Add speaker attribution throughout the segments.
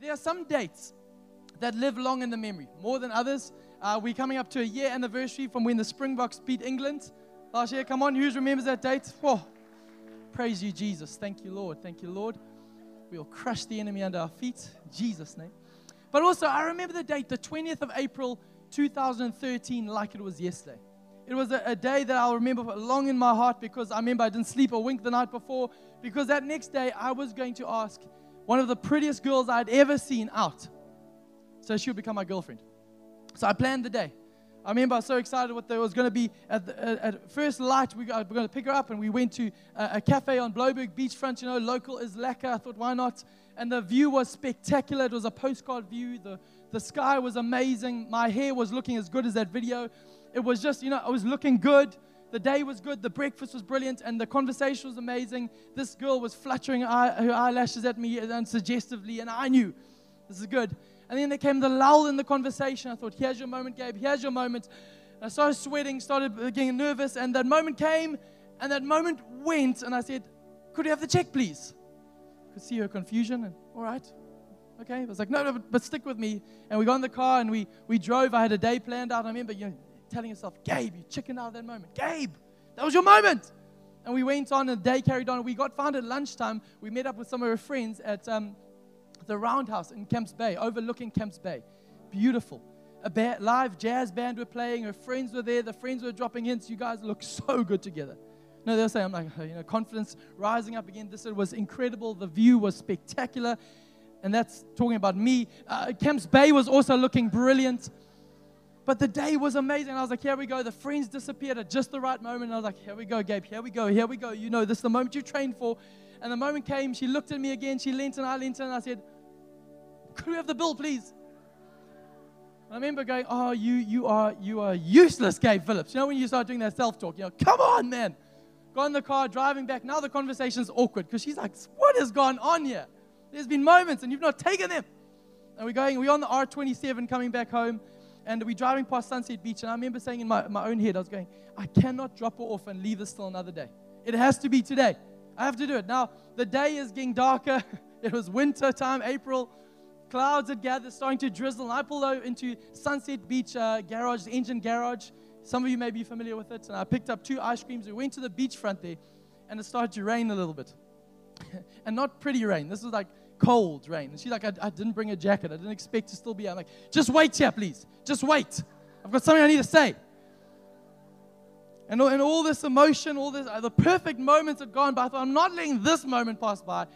Speaker 1: There are some dates that live long in the memory, more than others. Uh, we're coming up to a year anniversary from when the Springboks beat England last year. Come on, who remembers that date? Oh, praise you, Jesus. Thank you, Lord. Thank you, Lord. We'll crush the enemy under our feet. Jesus' name. But also, I remember the date, the 20th of April, 2013, like it was yesterday. It was a, a, day that I'll remember long in my heart because I remember I didn't sleep a wink the night before. Because that next day, I was going to ask one of the prettiest girls I'd ever seen out. So she would become my girlfriend. So I planned the day. I remember I was so excited what there was going to be. At, the, at first light, we were going to pick her up, and we went to a, a cafe on Blouberg Beachfront. You know, local is lekker. I thought, why not? And the view was spectacular. It was a postcard view. The, the sky was amazing. My hair was looking as good as that video. It was just, you know, I was looking good. The day was good. The breakfast was brilliant. And the conversation was amazing. This girl was fluttering her eyelashes at me unsuggestively. And I knew this is good. And then there came the lull in the conversation. I thought, here's your moment, Gabe. Here's your moment. And I started sweating, started getting nervous. And that moment came. And that moment went. And I said, could we have the check, please? I could see her confusion. And all right, okay. I was like, no, no, but, but, stick with me. And we got in the car and we, we drove. I had a day planned out. I remember you know, telling yourself, Gabe, you chicken out of that moment. Gabe, that was your moment. And we went on, and the day carried on. We got found at lunchtime. We met up with some of our friends at um, the Roundhouse in Camps Bay, overlooking Camps Bay. Beautiful. A ba- live jazz band were playing. Her friends were there. The friends were dropping hints. You guys look so good together. No, they'll say, I'm like, you know, confidence rising up again. This was incredible. The view was spectacular. And that's talking about me. Uh, Bay was also looking brilliant. But the day was amazing. I was like, here we go. The friends disappeared at just the right moment. And I was like, here we go, Gabe. Here we go. Here we go. You know, this is the moment you trained for. And the moment came, she looked at me again. She leant and I leant and I said, could we have the bill, please? I remember going, oh, you, you, are, you are useless, Gabe Phillips. You know, when you start doing that self talk, you know, come on, man. Got in the car, driving back. Now the conversation's awkward because she's like, what has gone on here? There's been moments and you've not taken them. And we're going, we're on the R27 coming back home and we're driving past Sunset Beach. And I remember saying in my, my own head, I was going, I cannot drop her off and leave this till another day. It has to be today. I have to do it. Now, the day is getting darker. it was winter time, April. Clouds had gathered, starting to drizzle. And I pulled over into Sunset Beach uh, garage, the engine garage. Some of you may be familiar with it. And I picked up two ice creams. We went to the beachfront there, and it started to rain a little bit. and not pretty rain. This was like cold rain. And she's like, I, I, didn't bring a jacket. I didn't expect to still be here. I'm like, just wait here, please. Just wait. I've got something I need to say. And, and all this emotion, all this, uh, the perfect moments had gone by. I thought, I'm not letting this moment pass by.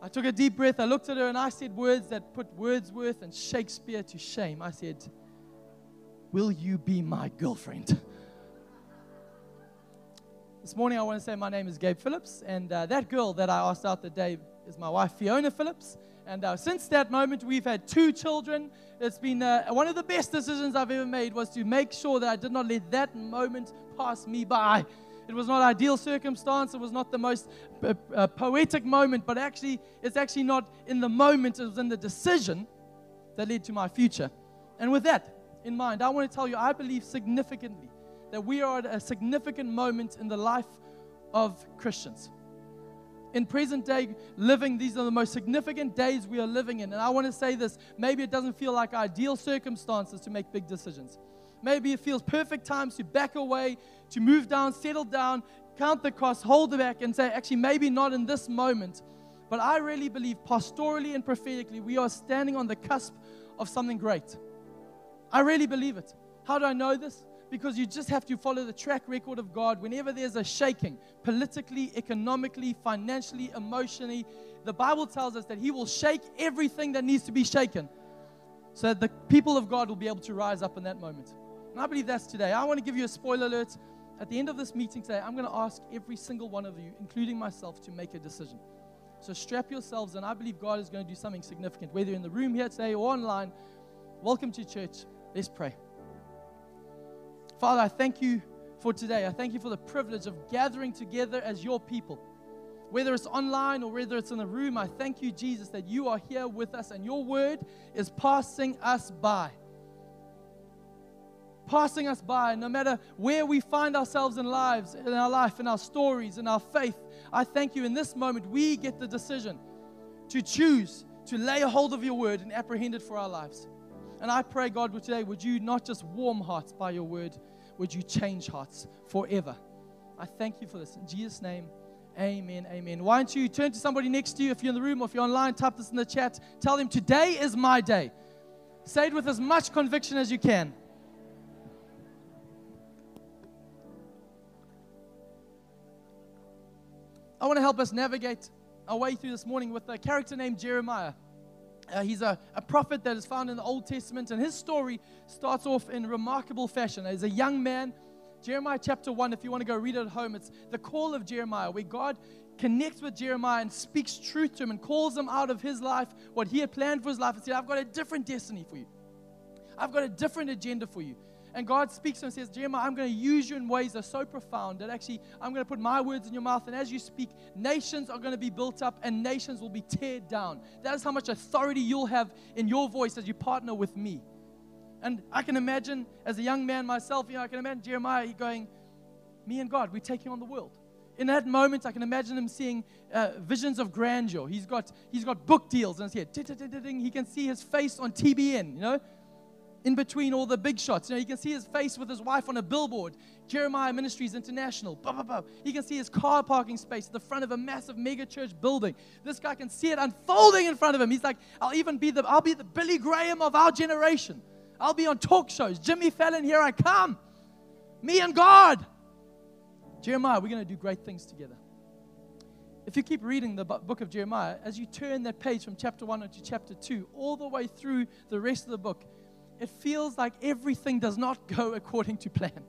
Speaker 1: I took a deep breath. I looked at her and I said words that put Wordsworth and Shakespeare to shame. I said, Will you be my girlfriend? This morning, I want to say my name is Gabe Phillips, and uh, that girl that I asked out the day is my wife, Fiona Phillips. And uh, since that moment, we've had two children. It's been uh, one of the best decisions I've ever made was to make sure that I did not let that moment pass me by. It was not ideal circumstance. It was not the most uh, uh, poetic moment, but actually, it's actually not in the moment. It was in the decision that led to my future. And with that in mind, I want to tell you, I believe significantly that we are at a significant moment in the life of Christians in present day living, these are the most significant days we are living in. And I want to say this maybe it doesn't feel like ideal circumstances to make big decisions. Maybe it feels perfect times to back away, to move down, settle down, count the cost, hold it back, and say, actually, maybe not in this moment. But I really believe, pastorally and prophetically, we are standing on the cusp of something great. I really believe it. How do I know this? Because you just have to follow the track record of God whenever there's a shaking, politically, economically, financially, emotionally. The Bible tells us that He will shake everything that needs to be shaken so that the people of God will be able to rise up in that moment. And I believe that's today. I want to give you a spoiler alert. At the end of this meeting today, I'm going to ask every single one of you, including myself, to make a decision. So strap yourselves and I believe God is going to do something significant, whether in the room here today or online. Welcome to church. Let's pray. Father, I thank you for today. I thank you for the privilege of gathering together as your people. Whether it's online or whether it's in the room, I thank you, Jesus, that you are here with us and your word is passing us by. Passing us by, no matter where we find ourselves in lives, in our life, in our stories, in our faith. I thank you in this moment, we get the decision to choose to lay hold of your word and apprehend it for our lives. And I pray, God, today, would you not just warm hearts by your word, would you change hearts forever? I thank you for this. In Jesus' name, amen, amen. Why don't you turn to somebody next to you if you're in the room or if you're online, type this in the chat. Tell them, today is my day. Say it with as much conviction as you can. I want to help us navigate our way through this morning with a character named Jeremiah. Uh, he's a, a prophet that is found in the Old Testament, and his story starts off in remarkable fashion. As a young man, Jeremiah chapter 1, if you want to go read it at home, it's the call of Jeremiah, where God connects with Jeremiah and speaks truth to him and calls him out of his life, what he had planned for his life, and said, I've got a different destiny for you. I've got a different agenda for you. And God speaks to him and says, Jeremiah, I'm going to use you in ways that are so profound that actually I'm going to put my words in your mouth. And as you speak, nations are going to be built up and nations will be teared down. That is how much authority you'll have in your voice as you partner with me. And I can imagine, as a young man myself, you know, I can imagine Jeremiah going, Me and God, we're taking on the world. In that moment, I can imagine him seeing uh, visions of grandeur. He's got, he's got book deals head. He can see his face on TBN, you know in between all the big shots. You know, you can see his face with his wife on a billboard, Jeremiah Ministries International. Blah, blah, blah. You can see his car parking space at the front of a massive mega church building. This guy can see it unfolding in front of him. He's like, I'll even be the, I'll be the Billy Graham of our generation. I'll be on talk shows. Jimmy Fallon, here I come. Me and God. Jeremiah, we're going to do great things together. If you keep reading the book of Jeremiah, as you turn that page from chapter 1 to chapter 2, all the way through the rest of the book, it feels like everything does not go according to plan.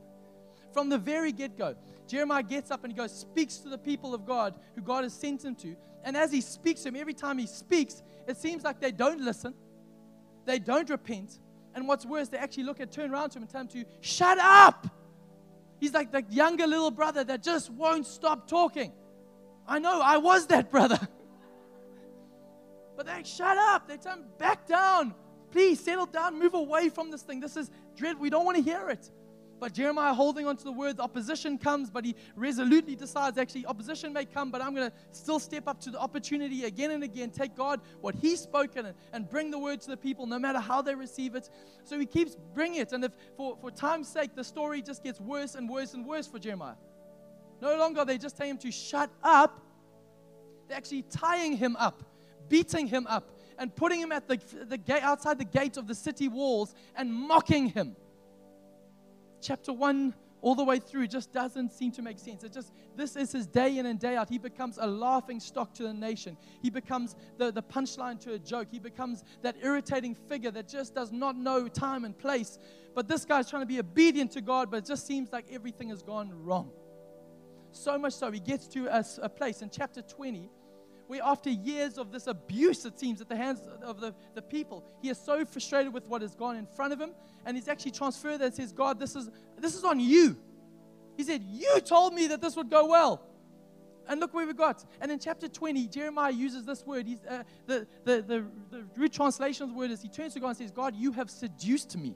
Speaker 1: From the very get go, Jeremiah gets up and he goes, speaks to the people of God who God has sent him to. And as he speaks to them, every time he speaks, it seems like they don't listen, they don't repent. And what's worse, they actually look at, turn around to him and tell him to shut up. He's like the younger little brother that just won't stop talking. I know, I was that brother. but they shut up. They him, back down. Please settle down, move away from this thing. This is dread. We don't want to hear it. But Jeremiah holding on to the word, opposition comes, but he resolutely decides actually, opposition may come, but I'm going to still step up to the opportunity again and again, take God, what he's spoken, and, bring the word to the people no matter how they receive it. So he keeps bringing it. And if for, for time's sake, the story just gets worse and worse and worse for Jeremiah. No longer they just telling him to shut up, they're actually tying him up, beating him up, and putting him at the, the gate, outside the gate of the city walls and mocking him. Chapter 1 all the way through just doesn't seem to make sense. It just this is his day in and day out. He becomes a laughing stock to the nation. He becomes the, the punchline to a joke. He becomes that irritating figure that just does not know time and place. But this guy's trying to be obedient to God, but it just seems like everything has gone wrong. So much so, he gets to a, a place in chapter 20 where after years of this abuse, it seems, at the hands of the, the people, he is so frustrated with what has gone in front of him, and he's actually transferred that and says, God, this is, this is on you. He said, You told me that this would go well. And look where we got. And in chapter 20, Jeremiah uses this word. He's, uh, the, the, the, the root translation of the word is he turns to God and says, God, you have seduced me.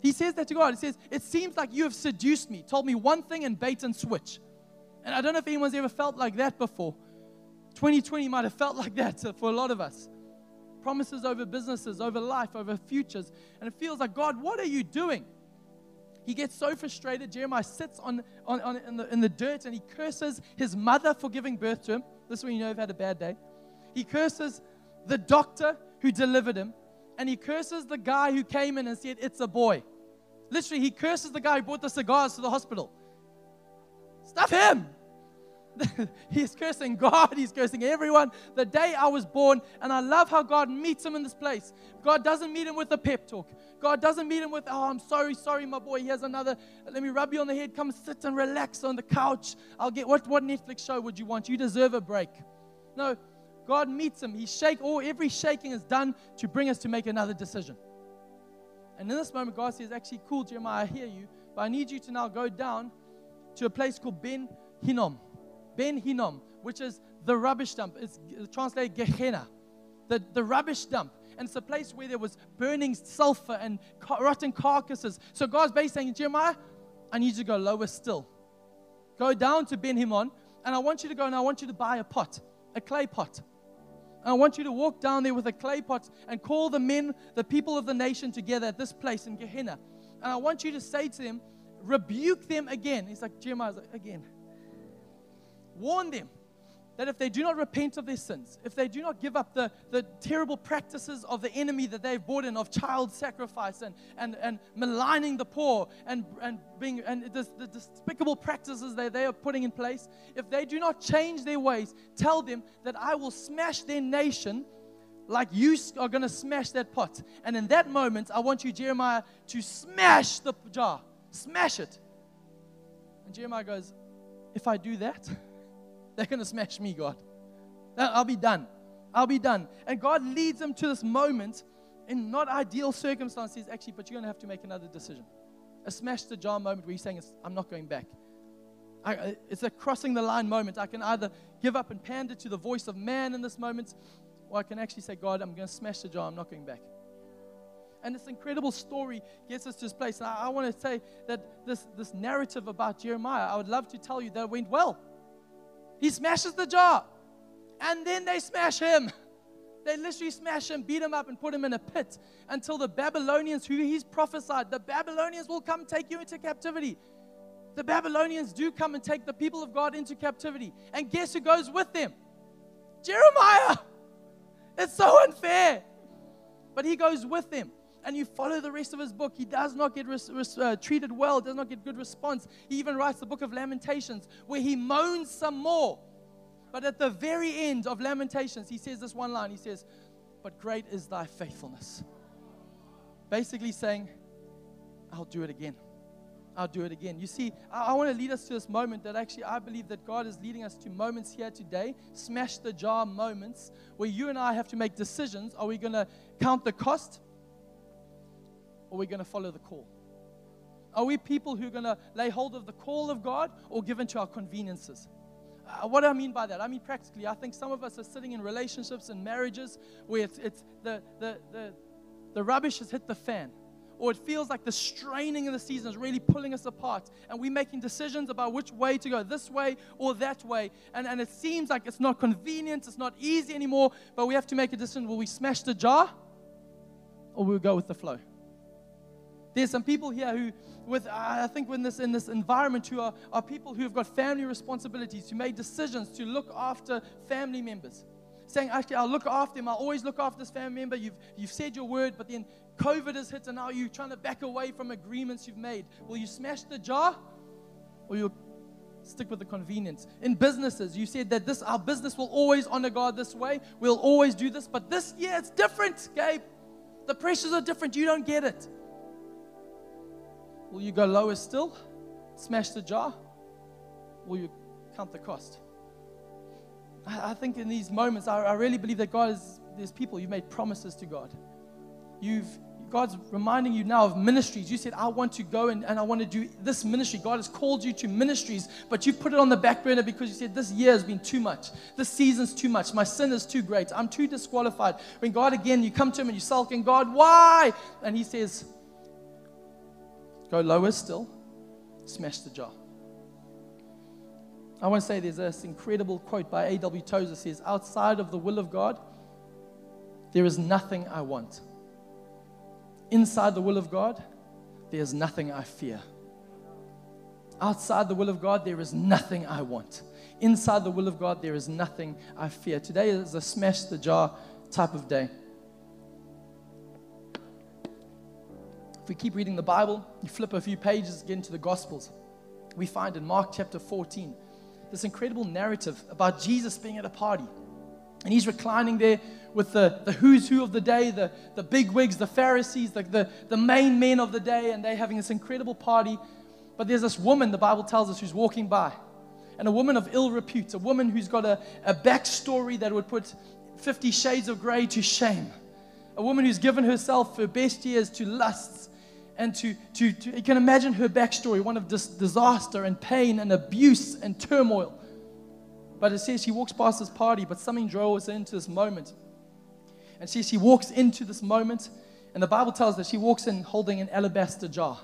Speaker 1: He says that to God. He says, It seems like you have seduced me, told me one thing and bait and switch. And I don't know if anyone's ever felt like that before. 2020 might have felt like that for a lot of us. Promises over businesses, over life, over futures. And it feels like, God, what are you doing? He gets so frustrated. Jeremiah sits on, on, on in, the, in the dirt and he curses his mother for giving birth to him. This is when you know you've had a bad day. He curses the doctor who delivered him. And he curses the guy who came in and said, It's a boy. Literally, he curses the guy who brought the cigars to the hospital. Stuff him. he's cursing God, he's cursing everyone. The day I was born, and I love how God meets him in this place. God doesn't meet him with a pep talk. God doesn't meet him with, oh, I'm sorry, sorry, my boy. Here's another, let me rub you on the head. Come sit and relax on the couch. I'll get, what, what Netflix show would you want? You deserve a break. No, God meets him. He shake, all every shaking is done to bring us to make another decision. And in this moment, God says, actually, cool, Jeremiah, I hear you, but I need you to now go down to a place called Ben Hinnom. Ben Hinnom, which is the rubbish dump. It's translated Gehenna, the, the rubbish dump. And it's a place where there was burning sulfur and rotten carcasses. So God's basically saying, Jeremiah, I need you to go lower still. Go down to Ben Hinnom, and I want you to go and I want you to buy a pot, a clay pot. And I want you to walk down there with a clay pot and call the men, the people of the nation together at this place in Gehenna. And I want you to say to them, rebuke them again. He's like, Jeremiah's like, again. Warn them that if they do not repent of their sins, if they do not give up the, the terrible practices of the enemy that they've brought in of child sacrifice and, and, and maligning the poor and, and, being, and the, the despicable practices that they are putting in place, if they do not change their ways, tell them that I will smash their nation like you are going to smash that pot. And in that moment, I want you, Jeremiah, to smash the jar. Smash it. And Jeremiah goes, If I do that, they're going to smash me, God. I'll be done. I'll be done. And God leads them to this moment in not ideal circumstances, actually, but you're going to have to make another decision. A smash the jar moment where you're saying, I'm not going back. I, it's a crossing the line moment. I can either give up and pander to the voice of man in this moment, or I can actually say, God, I'm going to smash the jar. I'm not going back. And this incredible story gets us to this place. And I, I want to say that this, this narrative about Jeremiah, I would love to tell you that it went well. He smashes the jar. And then they smash him. They literally smash him, beat him up, and put him in a pit until the Babylonians, who he's prophesied, the Babylonians will come take you into captivity. The Babylonians do come and take the people of God into captivity. And guess who goes with them? Jeremiah. It's so unfair. But he goes with them. And you follow the rest of his book. He does not get res- res- uh, treated well, does not get good response. He even writes the book of Lamentations where he moans some more. But at the very end of Lamentations, he says this one line He says, But great is thy faithfulness. Basically saying, I'll do it again. I'll do it again. You see, I, I want to lead us to this moment that actually I believe that God is leading us to moments here today, smash the jar moments, where you and I have to make decisions. Are we going to count the cost? Or are we going to follow the call? Are we people who are going to lay hold of the call of God or give in to our conveniences? Uh, what do I mean by that? I mean, practically, I think some of us are sitting in relationships and marriages where it's, it's the, the, the, the rubbish has hit the fan or it feels like the straining of the season is really pulling us apart and we're making decisions about which way to go this way or that way and, and it seems like it's not convenient it's not easy anymore but we have to make a decision will we smash the jar or will we go with the flow there's some people here who with i think in this in this environment who are, are people who have got family responsibilities who made decisions to look after family members saying actually i'll look after them i'll always look after this family member you've you've said your word but then COVID has hit and now you're trying to back away from agreements you've made. Will you smash the jar or you'll stick with the convenience? In businesses, you said that this our business will always honor God this way. We'll always do this, but this year it's different, Gabe. The pressures are different. You don't get it. Will you go lower still? Smash the jar? Will you count the cost? I, I think in these moments, I, I really believe that God is, there's people, you've made promises to God. You've God's reminding you now of ministries. You said, I want to go and, and I want to do this ministry. God has called you to ministries, but you put it on the back burner because you said, This year has been too much. This season's too much. My sin is too great. I'm too disqualified. When God, again, you come to Him and you sulk, and God, why? And He says, Go lower still, smash the jar. I want to say there's this incredible quote by A.W. Tozer says, Outside of the will of God, there is nothing I want inside the will of God, there's nothing I fear. Outside the will of God, there is nothing I want. Inside the will of God, there is nothing I fear. Today is a smash the jar type of day. If we keep reading the Bible, you flip a few pages, get into the Gospels, we find in Mark chapter 14 this incredible narrative about Jesus being at a party. And he's reclining there with the, the who's who of the day, the, the big wigs, the Pharisees, the, the, the main men of the day, and they're having this incredible party. But there's this woman, the Bible tells us, who's walking by. And a woman of ill repute, a woman who's got a, a backstory that would put 50 shades of gray to shame. A woman who's given herself her best years to lusts and to, to, to you can imagine her backstory, one of dis- disaster and pain and abuse and turmoil. But it says she walks past this party, but something draws her into this moment. And she, she walks into this moment, and the Bible tells that she walks in holding an alabaster jar,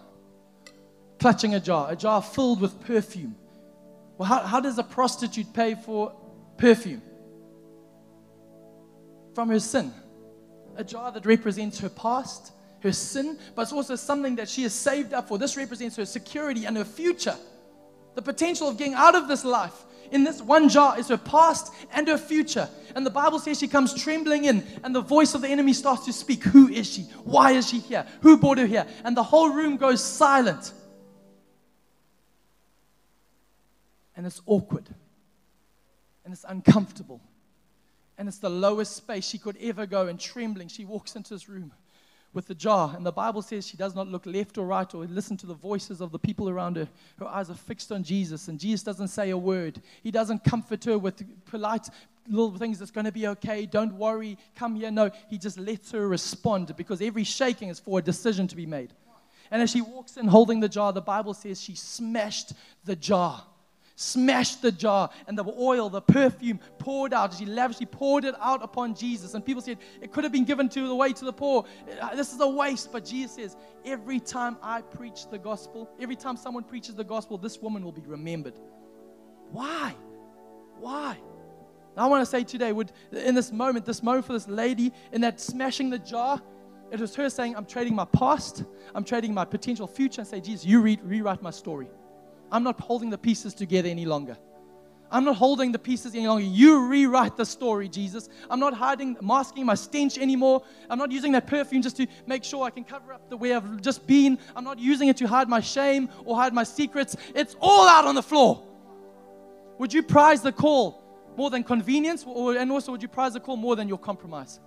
Speaker 1: clutching a jar, a jar filled with perfume. Well, how, how does a prostitute pay for perfume? from her sin. A jar that represents her past, her sin, but it's also something that she has saved up for. This represents her security and her future. The potential of getting out of this life in this one jar is her past and her future. And the Bible says she comes trembling in, and the voice of the enemy starts to speak. Who is she? Why is she here? Who brought her here? And the whole room goes silent. And it's awkward. And it's uncomfortable. And it's the lowest space she could ever go. And trembling, she walks into this room with the jar. And the Bible says she does not look left or right or listen to the voices of the people around her. Her eyes are fixed on Jesus, and Jesus doesn't say a word. He doesn't comfort her with polite little things that's going to be okay. Don't worry. Come here. No, he just lets her respond because every shaking is for a decision to be made. And as she walks in holding the jar, the Bible says she smashed the jar smashed the jar, and the oil, the perfume poured out. She lavishly poured it out upon Jesus. And people said, It could have been given to the way to the poor. Uh, this is a waste. But Jesus says, Every time I preach the gospel, every time someone preaches the gospel, this woman will be remembered. Why? Why? I want to say today, would in this moment, this moment for this lady, in that smashing the jar, it was her saying, I'm trading my past, I'm trading my potential future, and say, Jesus, you re- rewrite my story. I'm not holding the pieces together any longer. I'm not holding the pieces any longer. You rewrite the story, Jesus. I'm not hiding, masking my stench anymore. I'm not using that perfume just to make sure I can cover up the way I've just been. I'm not using it to hide my shame or hide my secrets. It's all out on the floor. Would you prize the call more than convenience? Or, and also, would you prize the call more than your compromise?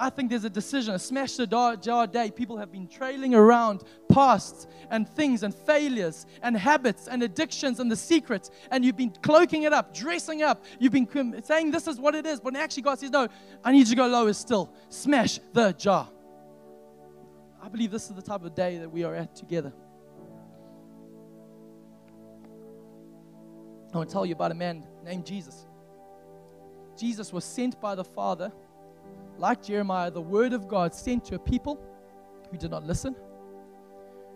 Speaker 1: I think there's a decision, a smash the jar day. People have been trailing around pasts and things and failures and habits and addictions and the secrets, and you've been cloaking it up, dressing up. You've been saying this is what it is, but actually, God says, No, I need you to go lower still. Smash the jar. I believe this is the type of day that we are at together. I want to tell you about a man named Jesus. Jesus was sent by the Father like Jeremiah, the word of God sent to a people who did not listen,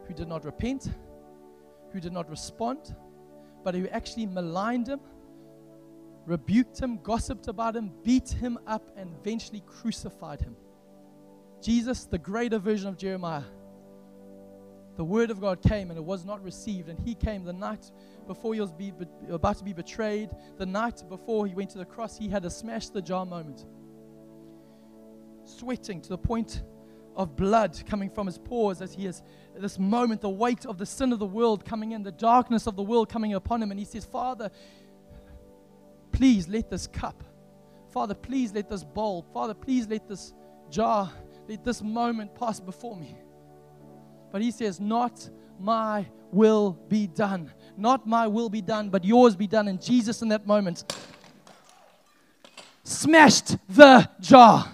Speaker 1: who did not repent, who did not respond, but who actually maligned him, rebuked him, gossiped about him, beat him up, and eventually crucified him. Jesus, the greater version of Jeremiah, the word of God came and it was not received. And he came the night before he was be, be, about to be betrayed, the night before he went to the cross, he had a smash the jar moment sweating to the point of blood coming from his pores as he has this moment, the weight of the sin of the world coming in, the darkness of the world coming upon him. And he says, Father, please let this cup, Father, please let this bowl, Father, please let this jar, let this moment pass before me. But he says, Not my will be done. Not my will be done, but yours be done. And Jesus, in that moment, smashed the jar.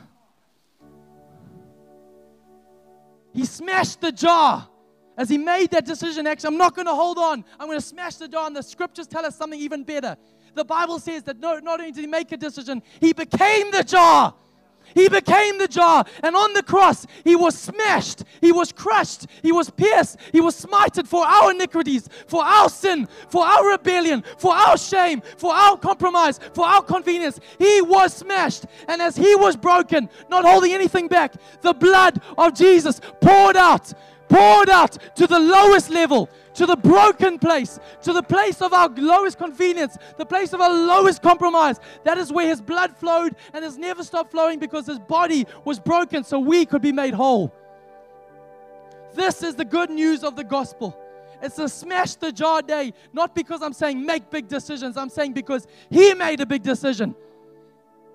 Speaker 1: He smashed the jar as he made that decision. Actually, I'm not going to hold on. I'm going to smash the jar. And the scriptures tell us something even better. The Bible says that no, not only did he make a decision, he became the jar. He became the jar. And on the cross, he was smashed. He was crushed. He was pierced. He was smited for our iniquities, for our sin, for our rebellion, for our shame, for our compromise, for our convenience. He was smashed. And as he was broken, not holding anything back, the blood of Jesus poured out, poured out to the lowest level to the broken place, to the place of our lowest convenience, the place of our lowest compromise. That is where his blood flowed and has never stopped flowing because his body was broken so we could be made whole. This is the good news of the gospel. It's a smash the jar day, not because I'm saying make big decisions, I'm saying because he made a big decision.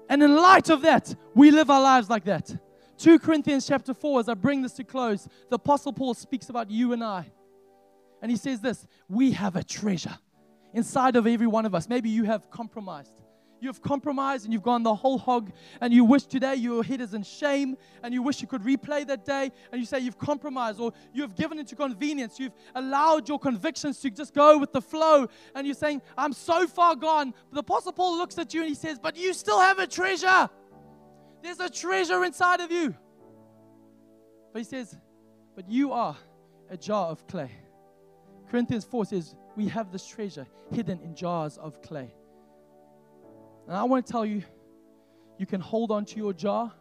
Speaker 1: And in light of that, we live our lives like that. 2 Corinthians chapter 4, as I bring this to close, the Apostle Paul speaks about you and I. And he says this We have a treasure inside of every one of us. Maybe you have compromised. You have compromised and you've gone the whole hog, and you wish today your head is in shame, and you wish you could replay that day, and you say you've compromised, or you have given into convenience. You've allowed your convictions to just go with the flow, and you're saying, I'm so far gone. But the Apostle Paul looks at you and he says, But you still have a treasure. There's a treasure inside of you. But he says, But you are a jar of clay. Corinthians 4 says, We have this treasure hidden in jars of clay. And I want to tell you, You can hold on to your jar.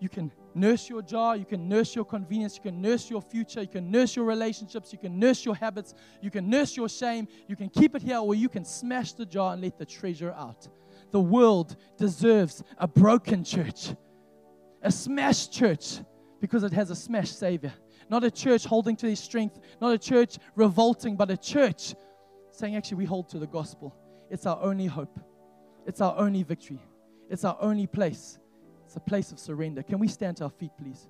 Speaker 1: You can nurse your jar. You can nurse your convenience. You can nurse your future. You can nurse your relationships. You can nurse your habits. You can nurse your shame. You can keep it here, or you can smash the jar and let the treasure out. The world deserves a broken church, a smashed church, because it has a smashed Savior. Not a church holding to his strength, not a church revolting, but a church saying, actually, we hold to the gospel. It's our only hope, it's our only victory, it's our only place. It's a place of surrender. Can we stand to our feet, please?